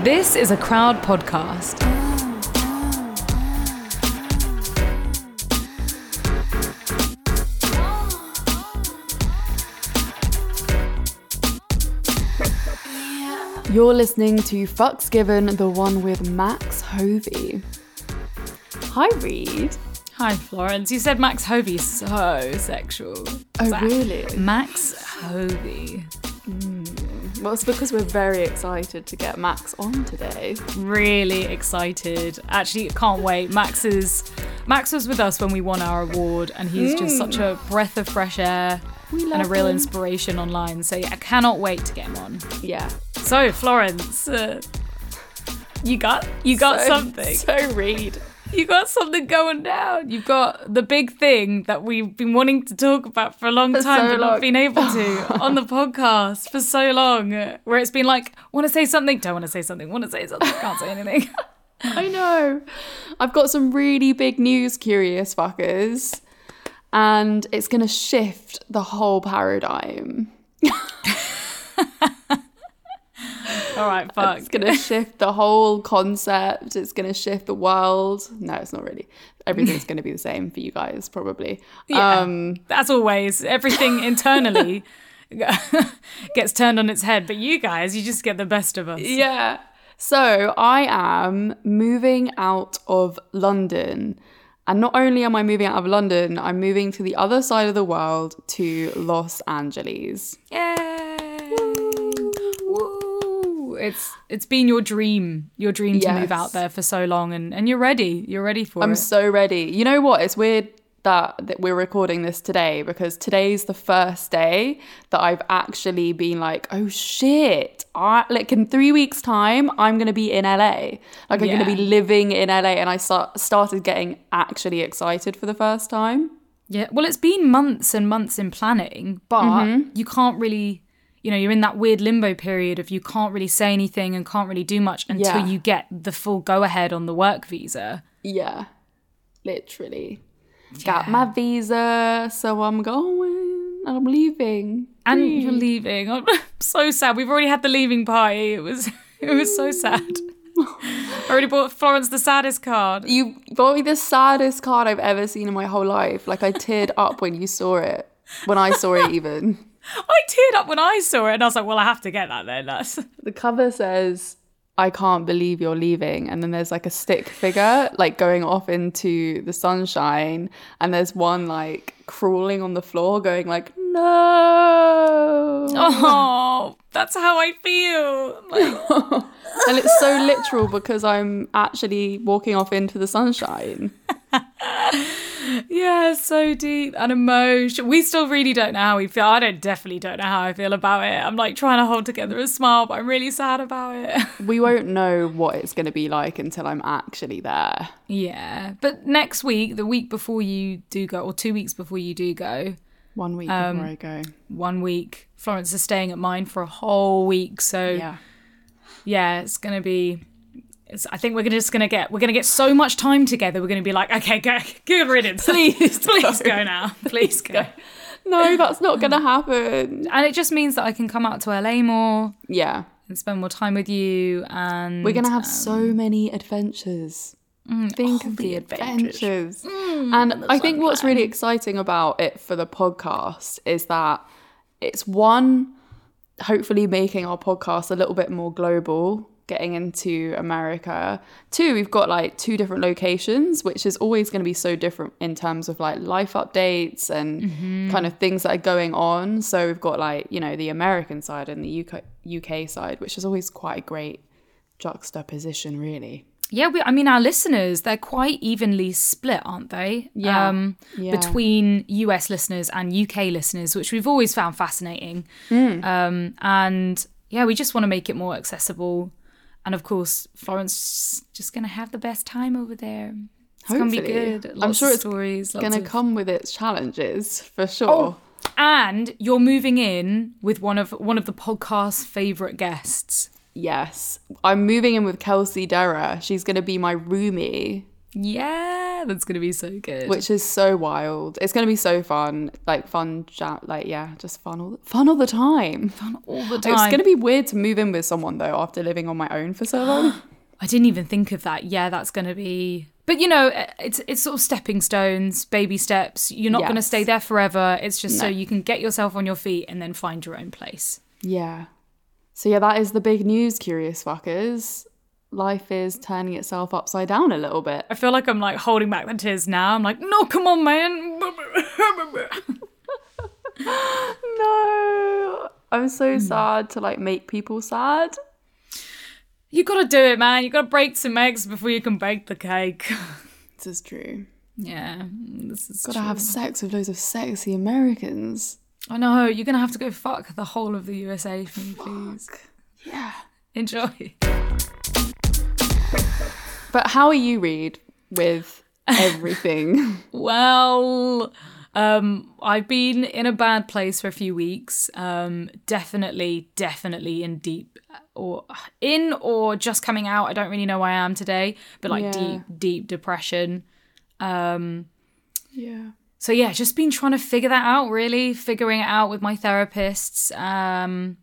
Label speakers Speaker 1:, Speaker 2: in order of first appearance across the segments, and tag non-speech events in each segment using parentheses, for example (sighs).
Speaker 1: This is a crowd podcast.
Speaker 2: You're listening to Fucks Given, the one with Max Hovey. Hi, Reed.
Speaker 1: Hi, Florence. You said Max Hovey so sexual.
Speaker 2: Oh,
Speaker 1: Zach.
Speaker 2: really?
Speaker 1: Max Hovey.
Speaker 2: Well, it's because we're very excited to get Max on today.
Speaker 1: Really excited. Actually, can't wait. Max is Max was with us when we won our award, and he's just such a breath of fresh air and a real
Speaker 2: him.
Speaker 1: inspiration online. So yeah, I cannot wait to get him on.
Speaker 2: Yeah.
Speaker 1: So Florence, uh, you got you got
Speaker 2: So-
Speaker 1: something.
Speaker 2: So, Reed.
Speaker 1: You got something going down. You've got the big thing that we've been wanting to talk about for a long
Speaker 2: For
Speaker 1: time,
Speaker 2: so
Speaker 1: but
Speaker 2: long.
Speaker 1: not been able to (laughs) on the podcast for so long. uh, Where it's been like, want to say something, don't want to say something, want to say something, can't say anything. (laughs)
Speaker 2: I know. I've got some really big news, curious fuckers. And it's going to shift the whole paradigm. (laughs)
Speaker 1: All right, fuck.
Speaker 2: It's going to shift the whole concept. It's going to shift the world. No, it's not really. Everything's going to be the same for you guys, probably.
Speaker 1: Yeah.
Speaker 2: Um,
Speaker 1: As always, everything internally (laughs) gets turned on its head, but you guys, you just get the best of us.
Speaker 2: yeah. So I am moving out of London. And not only am I moving out of London, I'm moving to the other side of the world to Los Angeles.
Speaker 1: Yay! Woo! It's it's been your dream, your dream to move out there for so long, and and you're ready. You're ready for it.
Speaker 2: I'm so ready. You know what? It's weird that, that we're recording this today because today's the first day that I've actually been like, oh shit. I, like in three weeks' time, I'm going to be in LA. Like I'm going to be living in LA. And I start, started getting actually excited for the first time.
Speaker 1: Yeah. Well, it's been months and months in planning, but
Speaker 2: Mm-hmm.
Speaker 1: you can't really. You know, you're in that weird limbo period of you can't really say anything and can't really do much until
Speaker 2: Yeah.
Speaker 1: you get the full go ahead on the work visa.
Speaker 2: Yeah, literally. Got my visa, so I'm going. And I'm leaving.
Speaker 1: And
Speaker 2: Free.
Speaker 1: you're leaving. (laughs) I'm so sad. We've already had the leaving party. It was (laughs) it was so sad. (laughs) I already bought Florence the saddest card.
Speaker 2: You bought me the saddest card I've ever seen in my whole life. Like I teared up when you saw it. When I saw it even.
Speaker 1: I teared up when I saw it, and I was like, "Well, I have to get that then." That's (laughs)
Speaker 2: The cover says, I can't believe you're leaving. And then there's like a stick figure like going off into the sunshine. And there's one like crawling on the floor going like, no.
Speaker 1: oh, that's how I feel. Like, (laughs)
Speaker 2: And it's so literal because I'm actually walking off into the sunshine. (laughs)
Speaker 1: yeah, so deep and emotion. We still really don't know how we feel. I don't definitely don't know how I feel about it. I'm like trying to hold together a smile, but I'm really sad about it. (laughs)
Speaker 2: We won't know what it's going to be like until I'm actually there.
Speaker 1: yeah, but next week, the week before you do go, or two weeks before you do go,
Speaker 2: One week
Speaker 1: Um,
Speaker 2: before I go.
Speaker 1: one week. Florence is staying at mine for a whole week, so
Speaker 2: Yeah.
Speaker 1: yeah, it's gonna be. It's, I think we're gonna just gonna get we're gonna get so much time together. We're gonna be like, okay, go, (laughs) good riddance, (laughs) (laughs) please, please go now, please go.
Speaker 2: No, that's not going to mm. happen.
Speaker 1: And it just means that I can come out to LA more
Speaker 2: Yeah.
Speaker 1: and spend more time with you. And
Speaker 2: We're going to have so um, many adventures. Mm, think
Speaker 1: oh,
Speaker 2: of
Speaker 1: the
Speaker 2: the
Speaker 1: adventures.
Speaker 2: adventures. Mm, and I think what's really exciting about it for the podcast is that it's one, hopefully making our podcast a little bit more global, getting into America. Two, we've got like two different locations, which is always going to be so different in terms of like life updates and kind of things that are going on. So we've got like, you know, the American side and the UK, UK side, which is always quite a great juxtaposition, really.
Speaker 1: yeah, we, I mean, our listeners they're quite evenly split, aren't they?
Speaker 2: Yeah.
Speaker 1: Um,
Speaker 2: Yeah.
Speaker 1: Between US listeners and UK listeners, which we've always found fascinating.
Speaker 2: Hmm.
Speaker 1: Um, and yeah, we just want to make it more accessible. And of course, Florence just gonna have the best time over there. It's gonna be
Speaker 2: Hopefully.
Speaker 1: good.
Speaker 2: I'm sure it's
Speaker 1: stories. lots
Speaker 2: Gonna
Speaker 1: of-
Speaker 2: come with its challenges for sure.
Speaker 1: Oh, and you're moving in with one of one of the podcast's favorite guests.
Speaker 2: Yes, I'm moving in with Kelsey Darragh. She's gonna be my roomie.
Speaker 1: Yes. Yeah, that's gonna be so good.
Speaker 2: which is so wild. It's gonna be so fun, like fun, like yeah, just fun all the, fun all the time. (gasps)
Speaker 1: fun all the time.
Speaker 2: It's gonna be weird to move in with someone though after living on my own for so long. (gasps)
Speaker 1: I didn't even think of that. Yeah, that's gonna be. But you know, eh, it's it's sort of stepping stones, baby steps. You're not gonna stay there forever. It's just so you can get yourself on your feet and then find your own place.
Speaker 2: yeah. So yeah, that is the big news, curious fuckers. Life is turning itself upside down a little bit.
Speaker 1: I feel like I'm like holding back the tears now. I'm like, no, come on, man. (laughs)
Speaker 2: No, I'm so hmm. sad to like make people sad.
Speaker 1: you gotta do it, man. You gotta break some eggs before you can bake the cake. (laughs)
Speaker 2: This is true.
Speaker 1: yeah, this is
Speaker 2: Gotta
Speaker 1: true.
Speaker 2: have sex with loads of sexy Americans.
Speaker 1: I know you're gonna have to go fuck the whole of the USA for me, please.
Speaker 2: Yeah.
Speaker 1: Enjoy.
Speaker 2: But how are you, Reed, with everything? (laughs)
Speaker 1: Well, um, I've been in a bad place for a few weeks. Um, definitely, definitely in deep or in or just coming out. I don't really know where I am today, but like
Speaker 2: Yeah.
Speaker 1: deep, deep depression. Um,
Speaker 2: yeah.
Speaker 1: so yeah, just been trying to figure that out. Really figuring it out with my therapists. Um,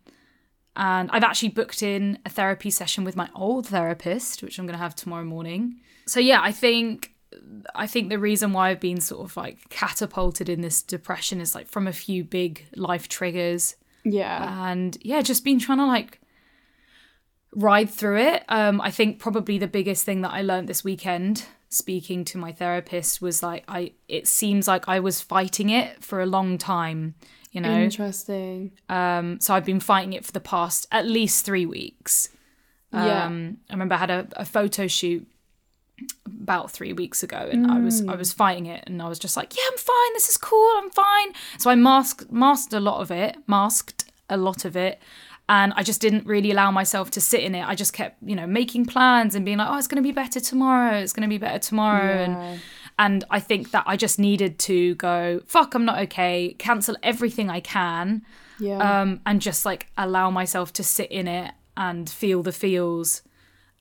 Speaker 1: and I've actually booked in a therapy session with my old therapist, which I'm going to have tomorrow morning. So yeah, I think I think the reason why I've been sort of like catapulted in this depression is like from a few big life triggers
Speaker 2: Yeah.
Speaker 1: and yeah, just been trying to like ride through it. Um, I think probably the biggest thing that I learned this weekend speaking to my therapist was like I it seems like I was fighting it for a long time, you know.
Speaker 2: Interesting.
Speaker 1: Um, so I've been fighting it for the past at least three weeks.
Speaker 2: Yeah.
Speaker 1: Um, I remember I had a, a photo shoot about three weeks ago, and I was I was fighting it, and I was just like, "Yeah, I'm fine. This is cool. I'm fine." So I masked masked a lot of it, masked a lot of it, and I just didn't really allow myself to sit in it. I just kept, you know, making plans and being like, "Oh, it's going to be better tomorrow. It's going to be better tomorrow,"
Speaker 2: Yeah.
Speaker 1: and and I think that I just needed to go, "Fuck, I'm not okay." Cancel everything I can
Speaker 2: Yeah.
Speaker 1: um, and just like allow myself to sit in it and feel the feels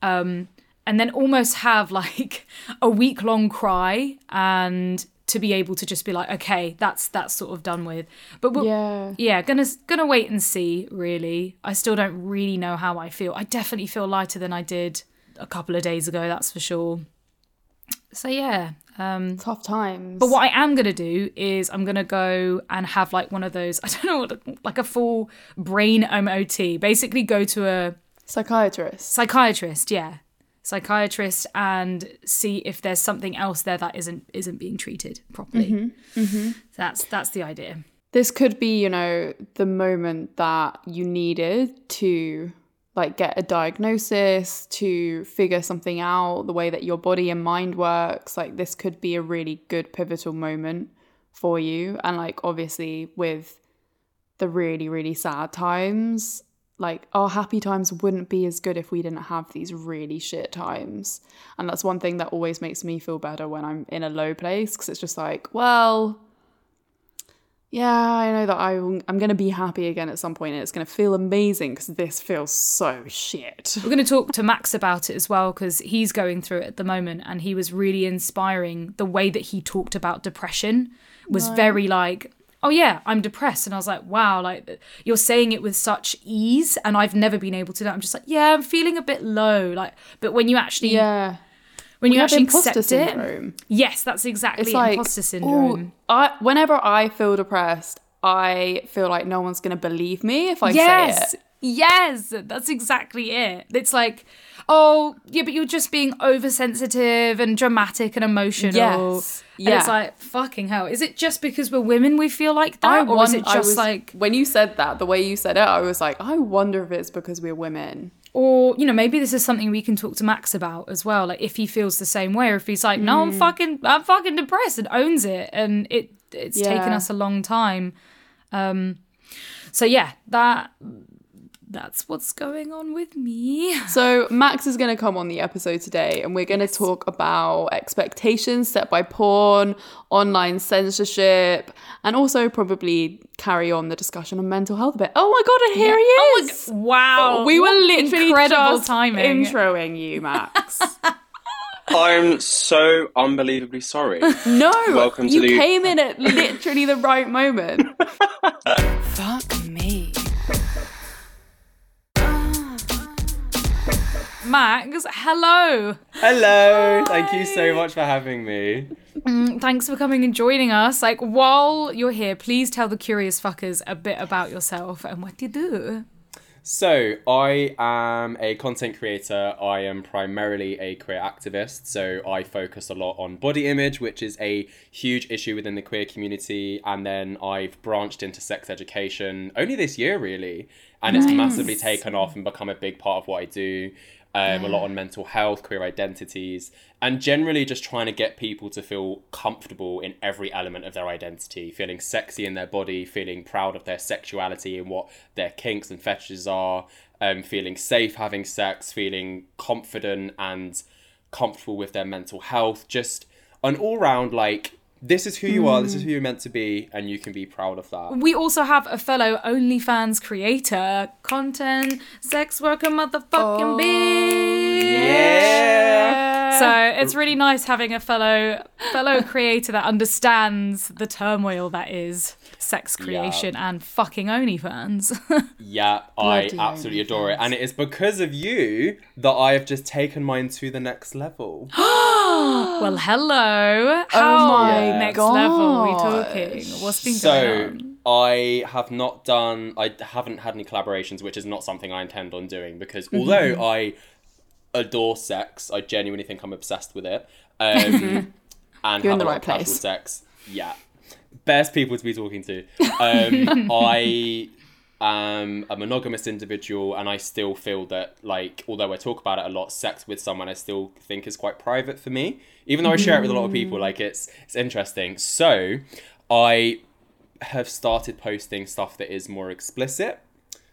Speaker 1: um, and then almost have (laughs) like a week long cry and to be able to just be like okay that's that's sort of done with but we'll,
Speaker 2: yeah.
Speaker 1: yeah gonna gonna wait and see really i still don't really know how i feel i definitely feel lighter than i did a couple of days ago that's for sure so yeah um
Speaker 2: Tough times.
Speaker 1: but what I am gonna do is I'm gonna go and have like one of those (laughs) I don't know what like a full brain MOT. Basically, go to a
Speaker 2: Psychiatrist.
Speaker 1: psychiatrist, yeah, psychiatrist, and see if there's something else there that isn't isn't being treated properly. Mm-hmm, mm-hmm. That's that's the idea.
Speaker 2: This could be, you know, the moment that you needed to like get a diagnosis, to figure something out, the way that your body and mind works. Like this could be a really good pivotal moment for you. And like obviously with the really, really sad times, like our happy times wouldn't be as good if we didn't have these really shit times. And that's one thing that always makes me feel better when I'm in a low place because it's just like, well, yeah, I know that I, I'm going to be happy again at some point and it's going to feel amazing because this feels so shit.
Speaker 1: We're going to talk to Max about it as well because he's going through it at the moment and he was really inspiring. The way that he talked about depression was very like, oh yeah, I'm depressed. And I was like, wow, like you're saying it with such ease. And I've never been able to do that. I'm just like, yeah, I'm feeling a bit low. Like, but when you actually,
Speaker 2: Yeah.
Speaker 1: when you
Speaker 2: We have
Speaker 1: actually
Speaker 2: imposter
Speaker 1: accept it, yes, that's exactly
Speaker 2: It's like
Speaker 1: imposter syndrome.
Speaker 2: I whenever I feel depressed, I feel like no one's going to believe me if I say
Speaker 1: yes
Speaker 2: it.
Speaker 1: yes that's exactly it it's like oh yeah but you're just being oversensitive and dramatic and emotional
Speaker 2: Yes.
Speaker 1: and
Speaker 2: Yeah.
Speaker 1: it's like fucking hell is it just because we're women we feel like that
Speaker 2: I
Speaker 1: or
Speaker 2: won-
Speaker 1: is it just
Speaker 2: was-
Speaker 1: like
Speaker 2: when you said that, the way you said it, I was like, I wonder if it's because we're women.
Speaker 1: or you know maybe this is something we can talk to max about as well like if he feels the same way or if he's like no i'm
Speaker 2: Mm.
Speaker 1: fucking i'm fucking depressed and owns it and it it's taken us a long time um so yeah that that's what's going on with me (laughs)
Speaker 2: So Max is going to come on the episode today, and we're going to talk about expectations set by porn, online censorship, and also probably carry on the discussion on mental health a bit. Oh my god, and here he
Speaker 1: Oh my
Speaker 2: is!
Speaker 1: g- wow oh,
Speaker 2: we were literally
Speaker 1: incredible
Speaker 2: just
Speaker 1: timing
Speaker 2: introing you, Max. (laughs)
Speaker 3: I'm so unbelievably sorry.
Speaker 2: No,
Speaker 3: Welcome to
Speaker 2: you
Speaker 3: the-
Speaker 2: came in at literally the right moment. (laughs)
Speaker 1: Max, hello.
Speaker 4: Hello, thank you so much for having me.
Speaker 1: Mm, thanks for coming and joining us. Like, while you're here, please tell the curious fuckers a bit about yourself and what you do.
Speaker 4: So, I am a content creator. I am primarily a queer activist. So, I focus a lot on body image, which is a huge issue within the queer community. And then I've branched into sex education only this year, really. And it's massively taken off and become a big part of what I do. Um, A lot on mental health, queer identities, and generally just trying to get people to feel comfortable in every element of their identity, feeling sexy in their body, feeling proud of their sexuality and what their kinks and fetishes are, um, feeling safe having sex, feeling confident and comfortable with their mental health. Just an all round like, this is who you are, this is hmm. who you're meant to be, and you can be proud of that.
Speaker 1: We also have a fellow OnlyFans creator, content, sex worker, motherfucking oh, bitch.
Speaker 4: Yeah!
Speaker 1: So it's really nice having a fellow fellow creator that understands the turmoil that is sex creation and fucking OnlyFans. (laughs)
Speaker 4: Yeah, I
Speaker 2: Bloody
Speaker 4: absolutely adore it. And it is because of you that I have just taken mine to the next level. (gasps)
Speaker 1: well, hello. How
Speaker 2: my
Speaker 1: next level are we
Speaker 2: gosh.
Speaker 1: talking? What's been
Speaker 4: so
Speaker 1: going on?
Speaker 4: I have not done I haven't had any collaborations, which is not something I intend on doing because although I adore sex, I genuinely think I'm obsessed with it. Um (laughs) and
Speaker 2: You're
Speaker 4: have
Speaker 2: in the
Speaker 4: a lot
Speaker 2: right
Speaker 4: of casual
Speaker 2: place.
Speaker 4: sex. Yeah. Best people to be talking to. Um (laughs) I am a monogamous individual and I still feel that like although I talk about it a lot, sex with someone I still think is quite private for me. Even though I share it with a lot of people, like it's it's interesting. So I have started posting stuff that is more explicit.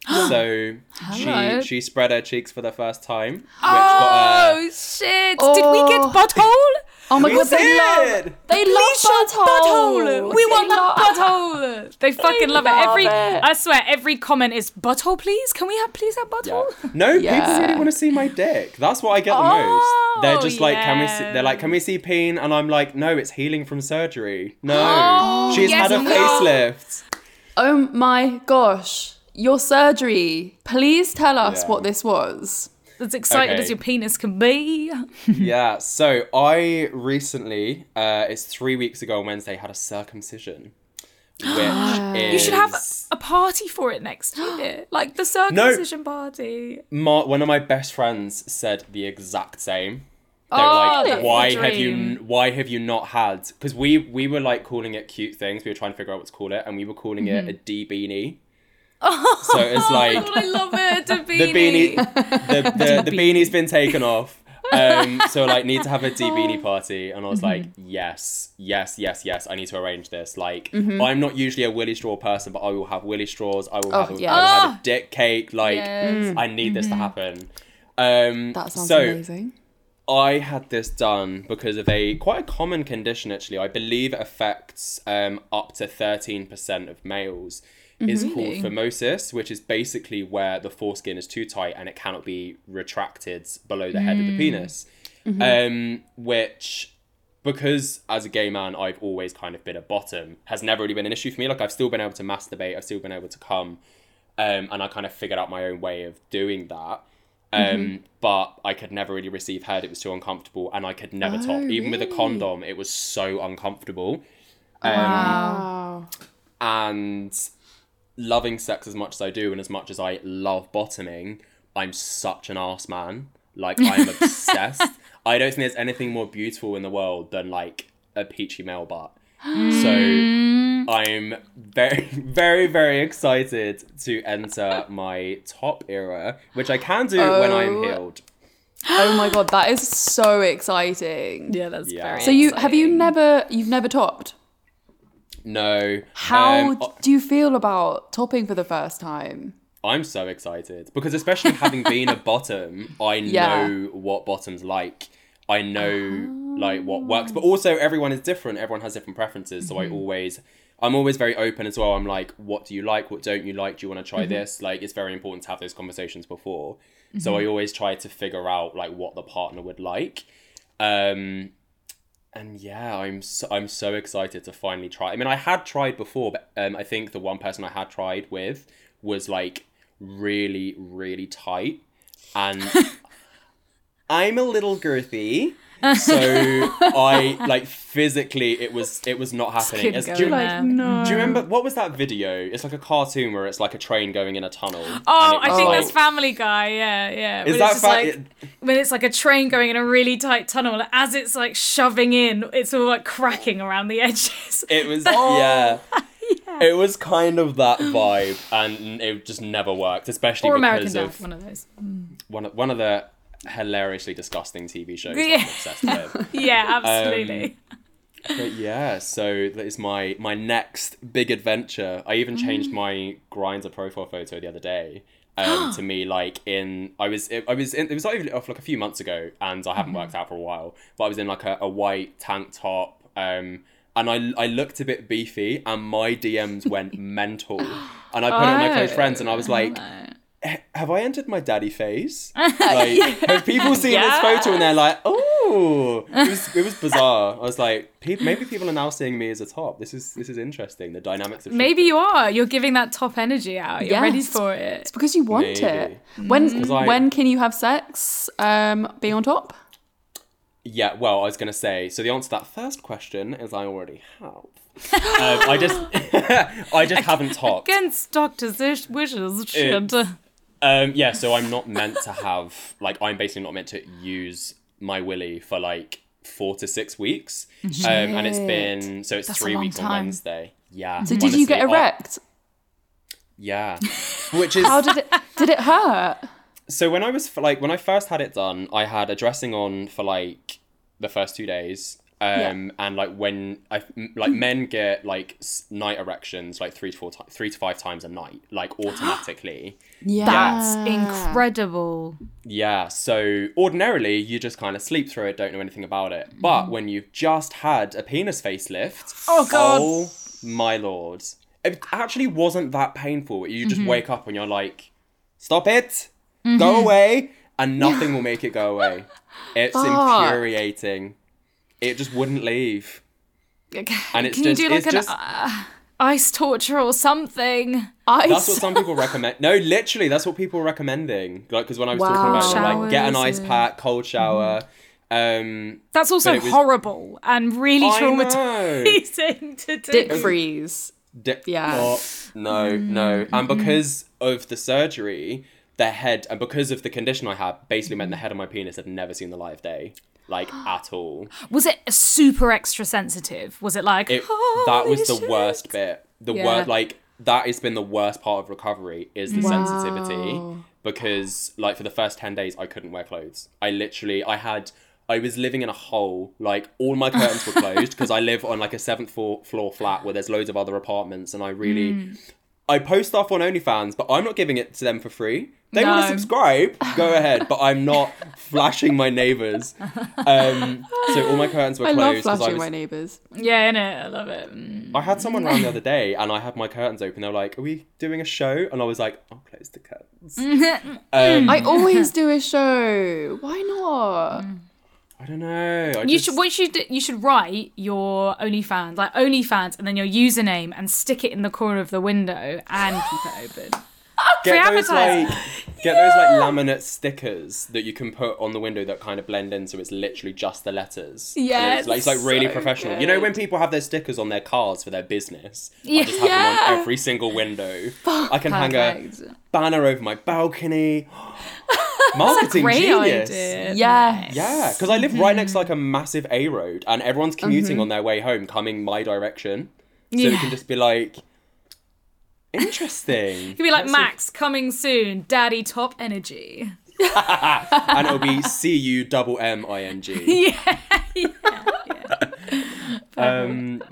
Speaker 4: (gasps) so
Speaker 1: Hello.
Speaker 4: she she spread her cheeks for the first time, which got
Speaker 1: Oh shit! Did we get
Speaker 2: Oh.
Speaker 1: butthole?
Speaker 2: Oh my
Speaker 4: We
Speaker 2: god, they love
Speaker 4: did!
Speaker 2: they love
Speaker 1: Please show
Speaker 2: butthole.
Speaker 1: We
Speaker 2: They
Speaker 1: want the
Speaker 2: love-
Speaker 1: butthole. They fucking love, it. Every
Speaker 2: it.
Speaker 1: I swear, every comment is butthole. Please, can we have please have
Speaker 4: Yeah.
Speaker 1: butthole?
Speaker 4: No, (laughs) people
Speaker 2: Yeah.
Speaker 4: really want to see my dick. That's what I get the
Speaker 1: Oh,
Speaker 4: most. They're just like, can we? See, they're like, can we see peen? And I'm like, no, it's healing from surgery. No, (gasps)
Speaker 1: Oh,
Speaker 4: she's
Speaker 1: yes,
Speaker 4: had a
Speaker 1: no.
Speaker 4: facelift.
Speaker 2: Oh my gosh, your surgery. Please tell us
Speaker 4: Yeah.
Speaker 2: what this was.
Speaker 1: As excited
Speaker 4: Okay.
Speaker 1: as your penis can be. (laughs)
Speaker 4: yeah. So I recently, uh, it's three weeks ago on Wednesday, had a circumcision, which is (gasps)
Speaker 1: You should have a party for it next (gasps) year, like the circumcision party.
Speaker 4: My, one of my best friends said the exact same. They
Speaker 1: Oh,
Speaker 4: like, "Why have you? Why have you not had?" Because we we were like calling it cute things. We were trying to figure out what to call it, and we were calling it a D beanie. (laughs) so it's like
Speaker 1: Oh, I love it. The (laughs)
Speaker 4: the beanie, (laughs) the the, the beanie's been taken off. Um, so like need to have a D beanie party, and I was like, yes, yes, yes, yes. I need to arrange this. Like, I'm not usually a willy straw person, but I will have willy straws. I will have, a,
Speaker 2: yeah.
Speaker 4: I will have
Speaker 1: Ah.
Speaker 4: a dick cake. Like,
Speaker 1: Yes.
Speaker 4: I need this to happen. Um,
Speaker 2: That sounds
Speaker 4: so
Speaker 2: amazing.
Speaker 4: I had this done because of a quite a common condition actually. I believe it affects um, up to 13% of males. Is called phimosis, which is basically where the foreskin is too tight and it cannot be retracted below the head of the penis. Um, which, because as a gay man, I've always kind of been a bottom, has never really been an issue for me. Like I've still been able to masturbate, I've still been able to come, um, and I kind of figured out my own way of doing that. Um, but I could never really receive head. It was too uncomfortable, and I could never top. Even with a condom, it was so uncomfortable. Um,
Speaker 2: Wow.
Speaker 4: And loving sex as much as I do, and as much as I love bottoming, I'm such an ass man. Like I'm (laughs) obsessed. I don't think there's anything more beautiful in the world than like a peachy male butt. So (gasps) I'm very, very, very excited to enter my top era, which I can do when I'm
Speaker 2: Oh.
Speaker 4: healed.
Speaker 2: Oh my god, that is so exciting.
Speaker 1: Yeah, that's
Speaker 4: Yeah.
Speaker 1: very.
Speaker 2: So you have you never you've never topped?
Speaker 4: No.
Speaker 2: How
Speaker 4: um,
Speaker 2: do you feel about topping for the first time?
Speaker 4: I'm so excited because especially having been a (laughs) bottom, I
Speaker 2: Yeah.
Speaker 4: know what bottom's like. I know like what works, but also everyone is different. Everyone has different preferences, so I always I'm always very open as well. I'm like, what do you like? What don't you like? Do you want to try this? Like it's very important to have those conversations before. So I always try to figure out like what the partner would like. Um, and yeah, I'm so, I'm so excited to finally try. I mean, I had tried before, but um, I think the one person I had tried with was like really, really tight, and (laughs) I'm a little girthy. So (laughs) I like physically it was it was not happening. As- do, you,
Speaker 2: Like, no.
Speaker 4: do you remember what was that video? It's like a cartoon where it's like a train going in a tunnel.
Speaker 1: Oh, I think
Speaker 4: like-
Speaker 1: that's Family Guy. Yeah, yeah.
Speaker 4: Is
Speaker 1: When
Speaker 4: that
Speaker 1: it's just
Speaker 4: fa-
Speaker 1: like when it's like a train going in a really tight tunnel, as it's like shoving in, it's all like cracking around the edges.
Speaker 4: It was (laughs) yeah. It was kind of that vibe, and it just never worked, especially
Speaker 1: or American
Speaker 4: because
Speaker 1: Dad,
Speaker 4: of
Speaker 1: one of those. Mm.
Speaker 4: one of one of the hilariously disgusting TV shows
Speaker 1: Yeah.
Speaker 4: I'm obsessed with. (laughs)
Speaker 1: Yeah, absolutely.
Speaker 4: But yeah, so that is my my next big adventure. I even changed my Grindr profile photo the other day. Um, (gasps) to me, like in I was I was in, it was not even off like a few months ago, and I haven't worked out for a while. But I was in like a, a white tank top, um, and I I looked a bit beefy, and my DMs went (laughs) mental. And I put it on my close friends, and I was like, "Eh, have I entered my daddy phase? (laughs) Like, have people seen this photo and they're like, oh, it was, it was bizarre. I was like, maybe people are now seeing me as a top. This is this is interesting. The dynamics of
Speaker 1: Maybe you are. You're giving that top energy out. You're ready for it.
Speaker 2: It's because you want
Speaker 4: Maybe.
Speaker 2: it. When
Speaker 4: 'Cause I-
Speaker 2: when can you have sex? Um, be on top.
Speaker 4: Yeah, well, I was gonna say. So the answer to that first question is I already have. (laughs) um, I just (laughs) I just haven't topped.
Speaker 1: Against doctor's ish- wishes. shit.
Speaker 4: Um, yeah, so I'm not meant to have like I'm basically not meant to use my willy for like four to six weeks. Um, and it's been so it's
Speaker 1: That's a
Speaker 4: three
Speaker 1: long
Speaker 4: weeks on
Speaker 1: time.
Speaker 4: Wednesday. Yeah.
Speaker 2: So did you get
Speaker 4: honestly, I-
Speaker 2: erect?
Speaker 4: yeah. (laughs) Which is
Speaker 2: How did it? Did it hurt?
Speaker 4: So when I was like when I first had it done, I had a dressing on for like the first two days. Um, and like when I like men get like s- night erections like three to four times, three to five times a night, like (gasps) automatically.
Speaker 2: Yeah.
Speaker 1: That's incredible.
Speaker 4: yeah. So ordinarily you just kind of sleep through it, don't know anything about it. But mm-hmm. when you've just had a penis facelift,
Speaker 1: Oh, God.
Speaker 4: oh my lord, it actually wasn't that painful. You just mm-hmm. wake up and you're like, stop it, mm-hmm. go away, and nothing will make it go away. (laughs) It's
Speaker 2: Fuck.
Speaker 4: infuriating. It just wouldn't leave. And it's
Speaker 1: Can
Speaker 4: just,
Speaker 1: you do like
Speaker 4: it's
Speaker 1: an
Speaker 4: just
Speaker 1: uh, ice torture or something?
Speaker 2: Ice.
Speaker 4: that's what some people recommend. No, literally, that's what people are recommending. Like, because when I was talking about it, like get an ice pack, cold shower. Um,
Speaker 1: That's also
Speaker 4: was-
Speaker 1: horrible and really
Speaker 4: I
Speaker 1: traumatizing to do.
Speaker 2: Dip freeze.
Speaker 4: Di-
Speaker 2: Yeah.
Speaker 4: Oh, no, no. And because of the surgery, the head, and because of the condition I had, basically meant the head of my penis had never seen the light of day, like (gasps) at all.
Speaker 1: Was it super extra sensitive? Was it like
Speaker 4: It, that was the
Speaker 1: "Holy
Speaker 4: worst bit. The
Speaker 1: Yeah.
Speaker 4: word, like that has been the worst part of recovery is the
Speaker 2: Wow.
Speaker 4: sensitivity because, like, for the first ten days, I couldn't wear clothes. I literally, I had. I was living in a hole. Like all my curtains were closed (laughs) because I live on like a seventh floor, floor flat where there's loads of other apartments, and I really,
Speaker 1: Mm.
Speaker 4: I post stuff on OnlyFans, but I'm not giving it to them for free. They want to subscribe, go (laughs) ahead, but I'm not flashing my neighbors. Um, so all my curtains were
Speaker 2: I
Speaker 4: closed
Speaker 2: love
Speaker 4: 'cause I
Speaker 2: flashing
Speaker 4: was
Speaker 2: my neighbours.
Speaker 1: Yeah, innit? I love it. Mm.
Speaker 4: I had someone around the other day and I had my curtains open. They were like, Are we doing a show? And I was like, I'll close the curtains. (laughs) um,
Speaker 2: I always do a show. Why not?
Speaker 4: I don't know. I
Speaker 1: You
Speaker 4: just,
Speaker 1: should what you do- you should write your OnlyFans like OnlyFans and then your username and stick it in the corner of the window and keep it open. (laughs)
Speaker 4: get those like get those like laminate stickers that you can put on the window that kind of blend in so it's literally just the letters.
Speaker 2: Yeah,
Speaker 4: it's like, it's like really
Speaker 2: so
Speaker 4: professional. You know when people have their stickers on their cars for their business? I
Speaker 1: Yeah.
Speaker 4: just have them on every (laughs) single window. I can hang a banner over my balcony. (gasps) (laughs) (laughs) Marketing
Speaker 1: Great
Speaker 4: genius.
Speaker 1: idea.
Speaker 2: Yes.
Speaker 4: Yeah, because I live right next to like a massive A road, and everyone's commuting
Speaker 2: Mm-hmm.
Speaker 4: on their way home, coming my direction. So it
Speaker 1: Yeah.
Speaker 4: can just be like, interesting. (laughs)
Speaker 1: It could be like
Speaker 4: Let's see-
Speaker 1: Max coming soon, Daddy Top Energy. (laughs)
Speaker 4: and it'll be C U double M I N G.
Speaker 1: Yeah, yeah,
Speaker 4: Um,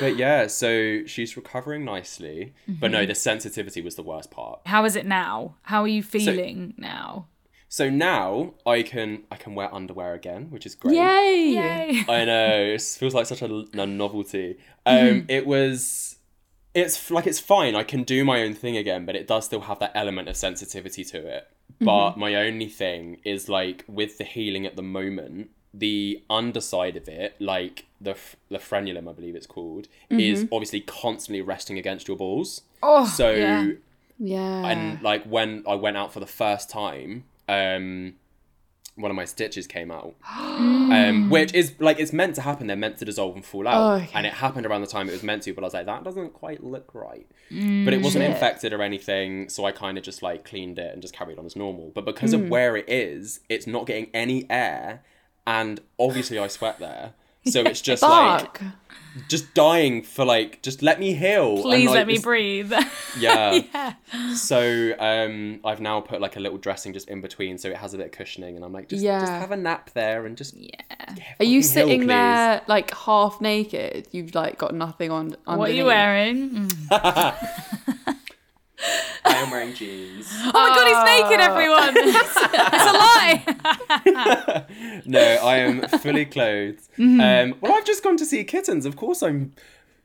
Speaker 4: but yeah, so she's recovering nicely, but
Speaker 1: Mm-hmm.
Speaker 4: no, the sensitivity was the worst part.
Speaker 1: How is it now? How are you feeling now?
Speaker 4: So now I can I can wear underwear again, which is great.
Speaker 2: Yay.
Speaker 1: Yay.
Speaker 4: I know it feels like such a, a novelty. Um,
Speaker 1: Mm-hmm.
Speaker 4: It was, it's like it's fine. I can do my own thing again, but it does still have that element of sensitivity to it.
Speaker 1: Mm-hmm.
Speaker 4: But my only thing is like with the healing at the moment, the underside of it, like the the frenulum, I believe it's called, is obviously constantly resting against your balls.
Speaker 1: Oh,
Speaker 4: So
Speaker 1: yeah.
Speaker 2: Yeah.
Speaker 4: and like when I went out for the first time, um, one of my stitches came out, (gasps) um, which is like it's meant to happen. They're meant to dissolve and fall out,
Speaker 2: Oh, okay.
Speaker 4: and it happened around the time it was meant to. But I was like, that doesn't quite look right. but it wasn't
Speaker 2: Shit.
Speaker 4: infected or anything, so I kind of just like cleaned it and just carried on as normal. But because of where it is, it's not getting any air, and obviously I sweat there. So it's just like just dying for like just let me heal. and,
Speaker 1: Please
Speaker 4: like,
Speaker 1: let me breathe. (laughs)
Speaker 4: yeah. yeah. So um, I've now put like a little dressing just in between, so it has a bit of cushioning, and I'm like, just, just have a nap there and just.
Speaker 1: yeah.
Speaker 2: Are you
Speaker 4: fucking heal,
Speaker 2: sitting there like half naked? You've like got nothing on. Underneath.
Speaker 1: What are you wearing? (laughs) (laughs) Mm.
Speaker 4: I am wearing jeans. (laughs)
Speaker 1: Oh my god, he's naked, everyone! (laughs) it's a lie.
Speaker 4: no, I am fully clothed. Um, well, I've just gone to see kittens. Of course, I'm.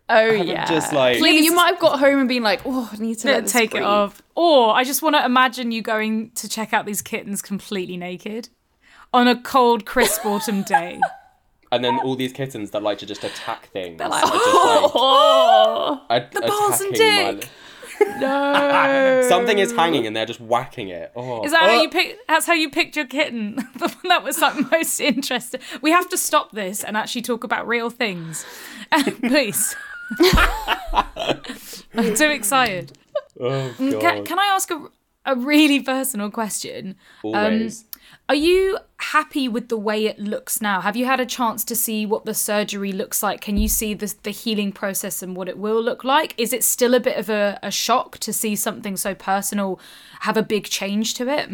Speaker 2: Oh yeah.
Speaker 4: just, like-
Speaker 2: Yeah, but you might have got home and been like, oh, I need to let this
Speaker 1: Take
Speaker 2: breathe.
Speaker 1: it off. Or I just want to imagine you going to check out these kittens completely naked on a cold, crisp autumn day. (laughs)
Speaker 4: And then all these kittens that like to just attack things.
Speaker 1: They're like,
Speaker 4: are just
Speaker 2: Oh
Speaker 4: like a-
Speaker 1: balls and
Speaker 4: attacking my-
Speaker 1: dick.
Speaker 2: No! (laughs)
Speaker 4: Something is hanging and they're just whacking it. Oh.
Speaker 1: Is that how
Speaker 4: Oh.
Speaker 1: you pick? That's how you picked your kitten. (laughs) The one that was like most interesting. We have to stop this and actually talk about real things, (laughs) um, please. I'm too excited.
Speaker 4: Oh, um,
Speaker 1: Can,
Speaker 4: God.
Speaker 1: can I ask a, a really personal question?
Speaker 4: Um, Always.
Speaker 1: Are you happy with the way it looks now? Have you had a chance to see what the surgery looks like? Can you see the, the healing process and what it will look like? Is it still a bit of a, a shock to see something so personal have a big change to it?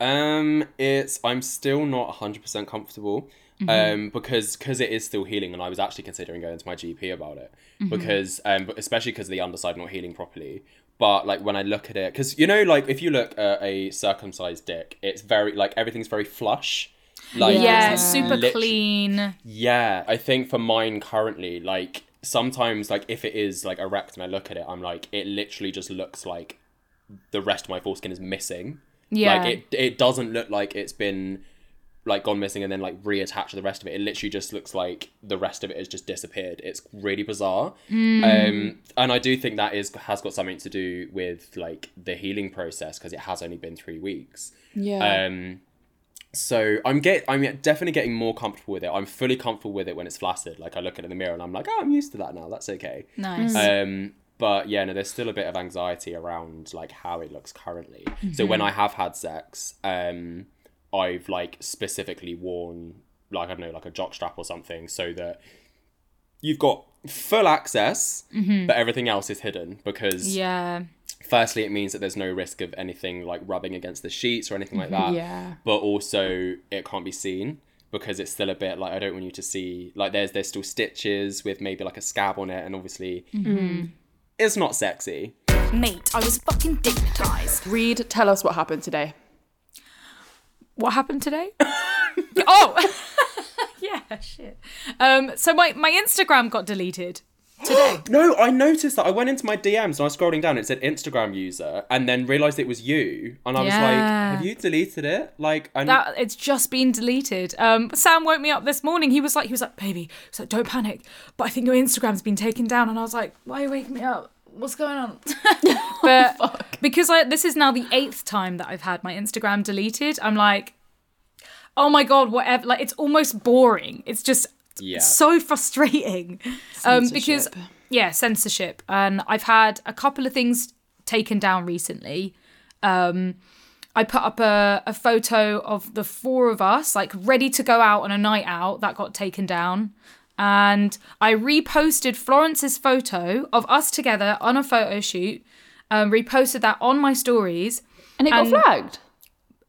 Speaker 4: Um, it's I'm still not 100 percent comfortable. Um, because because it is still healing, and I was actually considering going to my GP about it because um, especially because the underside not healing properly. But like when I look at it, because you know, like if you look at a circumcised dick, it's very like everything's very flush. Like
Speaker 1: Yeah,
Speaker 4: it's
Speaker 1: super
Speaker 4: lit-
Speaker 1: clean.
Speaker 4: Yeah, I think for mine currently, like sometimes like if it is like erect and I look at it, I'm like it literally just looks like the rest of my foreskin is missing.
Speaker 1: Yeah.
Speaker 4: Like it it doesn't look like it's been like gone missing and then like reattached to the rest of it. It literally just looks like the rest of it has just disappeared. It's really bizarre. Um and I do think that is has got something to do with like the healing process because it has only been 3 weeks.
Speaker 2: Yeah.
Speaker 4: Um, so I'm get I'm definitely getting more comfortable with it. I'm fully comfortable with it when it's flaccid. Like I look at it in the mirror and I'm like, oh, I'm used to that now. That's okay.
Speaker 1: Nice.
Speaker 4: Um, but yeah, no, there's still a bit of anxiety around like how it looks currently. So when I have had sex, um, I've like specifically worn like I don't know, like a jock strap or something, so that you've got full access, mm-hmm. but everything else is hidden because
Speaker 1: yeah.
Speaker 4: firstly it means that there's no risk of anything like rubbing against the sheets or anything like mm-hmm. that
Speaker 2: Yeah.
Speaker 4: but also it can't be seen because it's still a bit like i don't want you to see like there's there's still stitches with maybe like a scab on it and obviously mm-hmm. it's not sexy
Speaker 1: Mate, I was fucking dignitized.
Speaker 2: Reed, tell us what happened today.
Speaker 1: What happened today? (laughs) oh, (laughs) yeah, shit. Um, so my my Instagram got deleted today. (gasps)
Speaker 4: no i noticed that i went into my dms and i was scrolling down it said instagram user and then realized it was you and i was
Speaker 1: Yeah.
Speaker 4: like have you deleted it like and
Speaker 1: that it's just been deleted. Um, Sam woke me up this morning. He was like, he was like, baby, he's like, don't panic. But I think your Instagram's been taken down. And I was like, why are you waking me up? What's going on? (laughs) but because I, this is now the eighth time that I've had my Instagram deleted, I'm like, oh my god, whatever. Like it's almost boring. It's just
Speaker 4: yeah
Speaker 1: so frustrating. Um, because yeah, censorship. And I've had a couple of things taken down recently. Um, I put up a, a photo of the four of us, like ready to go out on a night out. That got taken down. And I reposted Florence's photo of us together on a photo shoot. Um, reposted that on my stories.
Speaker 2: And it got flagged.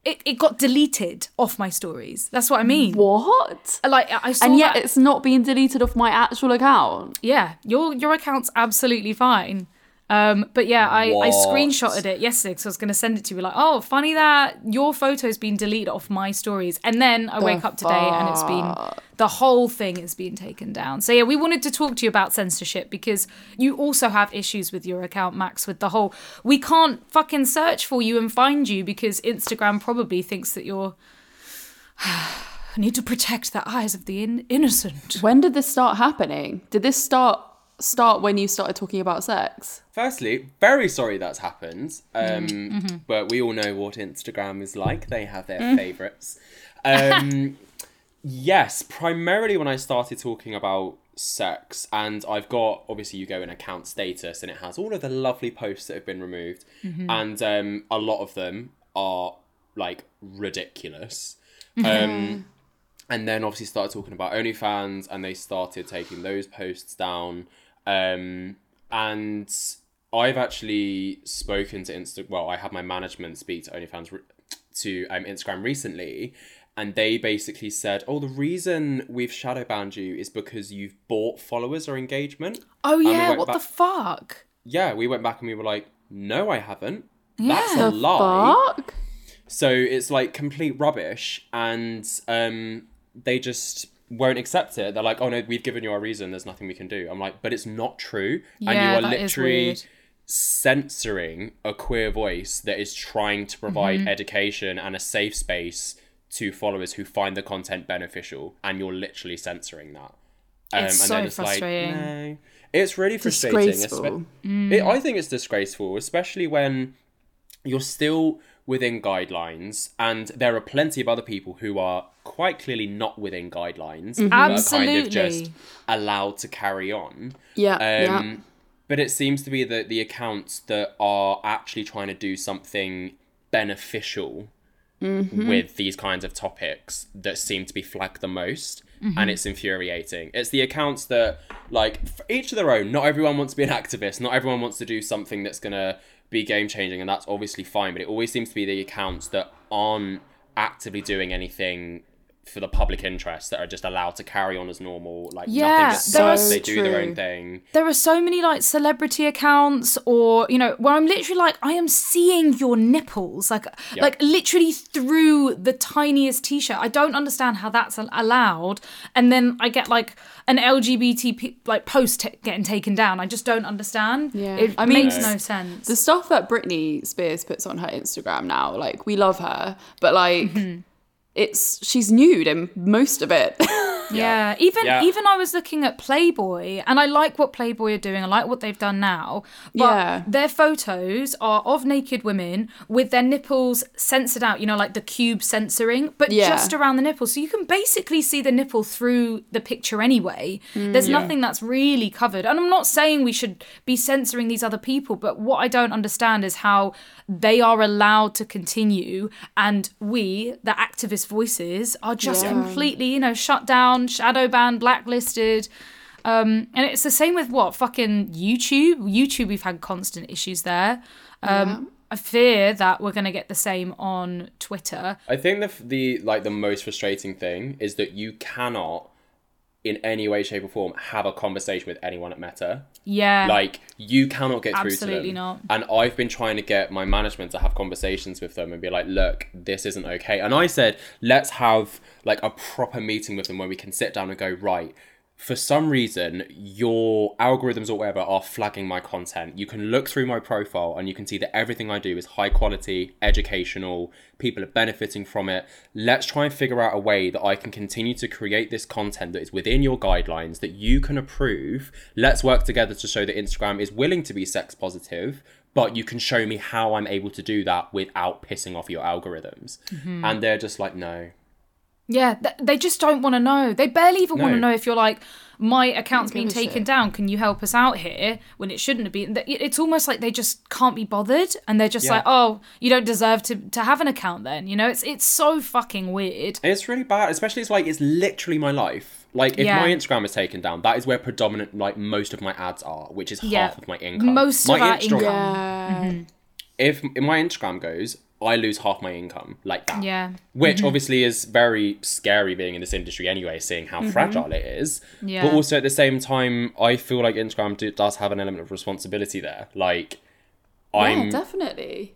Speaker 1: It, it got deleted off my stories. That's what I mean.
Speaker 2: What?
Speaker 1: Like I saw
Speaker 2: And yet
Speaker 1: that-
Speaker 2: it's not being deleted off my actual account.
Speaker 1: Yeah, your your account's absolutely fine. Um, but yeah, I, I screenshotted it yesterday because I was going to send it to you. Like, oh, funny that your photo's been deleted off my stories. And then I wake up today and it's been, the whole thing has been taken down. So yeah, we wanted to talk to you about censorship because you also have issues with your account, Max, with the whole, we can't fucking search for you and find you because Instagram probably thinks that you're I (sighs) need to protect the eyes of the in- innocent.
Speaker 2: When did this start happening? Did this start start when you started talking about sex?
Speaker 4: Firstly, very sorry that's happened. Um,
Speaker 1: Mm-hmm.
Speaker 4: But we all know what Instagram is like. They have their favorites. Um, (laughs) yes, primarily when I started talking about sex, and I've got obviously you go in account status, and it has all of the lovely posts that have been removed, and um, a lot of them are like ridiculous. Um, and then obviously started talking about OnlyFans, and they started taking those posts down. Um, and I've actually spoken to Insta. Well, I had my management speak to OnlyFans re- to um, Instagram recently, and they basically said, "Oh, the reason we've shadow banned you is because you've bought followers or engagement."
Speaker 1: Oh yeah,
Speaker 4: went
Speaker 1: what
Speaker 4: back-
Speaker 1: the fuck?
Speaker 4: Yeah, we went back and we were like, "No, I haven't. Yeah, That's a lie."
Speaker 2: fuck?
Speaker 4: So it's like complete rubbish, and um, they just won't accept it. They're like, "Oh no, we've given you our reason. There's nothing we can do." I'm like, "But it's not true,
Speaker 1: Yeah, and
Speaker 4: you are literally censoring a queer voice that is trying to provide
Speaker 1: Mm-hmm.
Speaker 4: education and a safe space to followers who find the content beneficial, and you're literally censoring that." Um,
Speaker 1: It's so frustrating.
Speaker 4: Like, no. It's really frustrating.
Speaker 2: Disgraceful.
Speaker 4: espe- it, I think it's disgraceful, especially when you're still within guidelines, and there are plenty of other people who are quite clearly not within guidelines, mm-hmm. but are kind of just allowed to carry on.
Speaker 2: Yeah,
Speaker 4: Um,
Speaker 2: yeah.
Speaker 4: But it seems to be that the accounts that are actually trying to do something beneficial mm-hmm. with these kinds of topics that seem to be flagged the most. Mm-hmm. And it's infuriating. It's the accounts that, like, each of their own. Not everyone wants to be an activist. Not everyone wants to do something that's going to be game changing. And that's obviously fine. But it always seems to be the accounts that aren't actively doing anything for the public interest that are just allowed to carry on as normal. Like,
Speaker 1: Yeah,
Speaker 4: nothing gets
Speaker 1: there are
Speaker 4: said, They do their own thing.
Speaker 1: There are so many like celebrity accounts or you know where I'm literally like I am seeing your nipples like like literally through the tiniest t-shirt. I don't understand how that's allowed and then I get like an LGBT like post t- getting taken down. I just don't understand.
Speaker 2: Yeah.
Speaker 1: It
Speaker 2: I mean-
Speaker 1: makes no sense.
Speaker 2: The stuff that Britney Spears puts on her Instagram now, like we love her, but like
Speaker 1: Mm-hmm.
Speaker 2: It's she's nude in most of it. (laughs)
Speaker 1: Yeah, even
Speaker 4: Yeah.
Speaker 1: even I was looking at Playboy, and I like what Playboy are doing. I like what they've done now. But
Speaker 2: Yeah.
Speaker 1: their photos are of naked women with their nipples censored out. You know, like the cube censoring, but
Speaker 2: Yeah.
Speaker 1: just around the nipple, so you can basically see the nipple through the picture anyway.
Speaker 2: Mm,
Speaker 1: There's nothing that's really covered. And I'm not saying we should be censoring these other people, but what I don't understand is how they are allowed to continue, and we, the activist voices, are just
Speaker 2: Yeah.
Speaker 1: completely, you know, shut down, shadow banned, blacklisted. Um, and it's the same with what fucking YouTube. YouTube, we've had constant issues there. Um, I fear that we're gonna get the same on Twitter.
Speaker 4: I think the the like the most frustrating thing is that you cannot, in any way, shape, or form, have a conversation with anyone at Meta.
Speaker 1: Yeah,
Speaker 4: Like you cannot get through to
Speaker 1: Absolutely
Speaker 4: them.
Speaker 1: not.
Speaker 4: And I've been trying to get my management to have conversations with them and be like, look, this isn't okay. And I said, let's have like a proper meeting with them where we can sit down and go, right. For some reason, your algorithms or whatever are flagging my content. You can look through my profile and you can see that everything I do is high quality, educational, people are benefiting from it. Let's try and figure out a way that I can continue to create this content that is within your guidelines that you can approve. Let's work together to show that Instagram is willing to be sex positive, but you can show me how I'm able to do that without pissing off your algorithms. Mm-hmm. And they're just like, no.
Speaker 1: Yeah, th- they just don't want to know. They barely even want to know if you're like, my account's
Speaker 2: been
Speaker 1: taken
Speaker 2: shit.
Speaker 1: down. Can you help us out here when it shouldn't have been? It's almost like they just can't be bothered, and they're just
Speaker 4: Yeah.
Speaker 1: like, oh, you don't deserve to to have an account. Then you know, it's it's so fucking weird.
Speaker 4: It's really bad, especially it's like it's literally my life. Like if
Speaker 1: Yeah.
Speaker 4: my Instagram is taken down, that is where predominant like most of my ads are, which is
Speaker 1: Yeah.
Speaker 4: half of my income.
Speaker 1: Most
Speaker 4: my
Speaker 1: of our
Speaker 4: Instagram-
Speaker 1: income.
Speaker 2: yeah. Mm-hmm.
Speaker 4: If if my Instagram goes, I lose half my income like that.
Speaker 1: Yeah.
Speaker 4: Which mm-hmm. obviously is very scary being in this industry anyway, seeing how mm-hmm. fragile it is.
Speaker 1: Yeah.
Speaker 4: But also at the same time, I feel like Instagram do, does have an element of responsibility there. Like,
Speaker 2: Yeah,
Speaker 4: I'm
Speaker 2: definitely.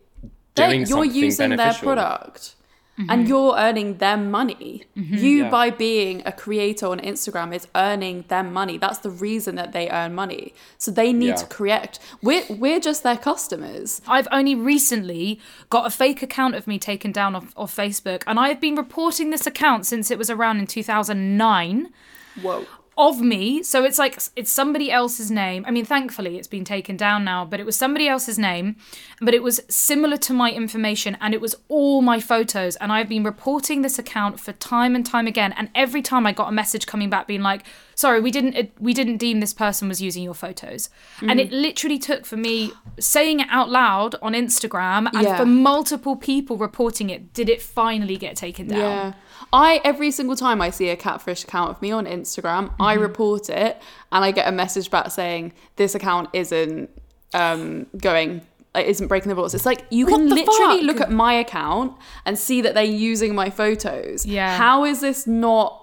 Speaker 4: doing
Speaker 2: They- you're
Speaker 4: something
Speaker 2: using
Speaker 4: beneficial.
Speaker 2: their product. And mm-hmm. you're earning them money. Mm-hmm. You,
Speaker 4: Yeah.
Speaker 2: by being a creator on Instagram, is earning them money. That's the reason that they earn money. So they need
Speaker 4: Yeah.
Speaker 2: to correct. We're, we're just their customers.
Speaker 1: I've only recently got a fake account of me taken down off, off Facebook, and I've been reporting this account since it was around in 2009
Speaker 2: Whoa.
Speaker 1: Of me. So it's like it's somebody else's name. I mean, thankfully it's been taken down now, but it was somebody else's name, but it was similar to my information and it was all my photos. And I've been reporting this account for time and time again. And every time I got a message coming back being like, sorry, we didn't we didn't deem this person was using your photos. And it mm. literally took for me saying it out loud on Instagram and
Speaker 2: Yeah.
Speaker 1: for multiple people reporting it, did it finally get taken down?
Speaker 2: Yeah. I every single time I see a catfish account of me on Instagram, I
Speaker 1: Mm-hmm.
Speaker 2: report it and I get a message back saying this account isn't um going like isn't breaking the rules. It's like you can
Speaker 1: What the
Speaker 2: literally
Speaker 1: fuck?
Speaker 2: look at my account and see that they're using my photos.
Speaker 1: Yeah.
Speaker 2: How is this not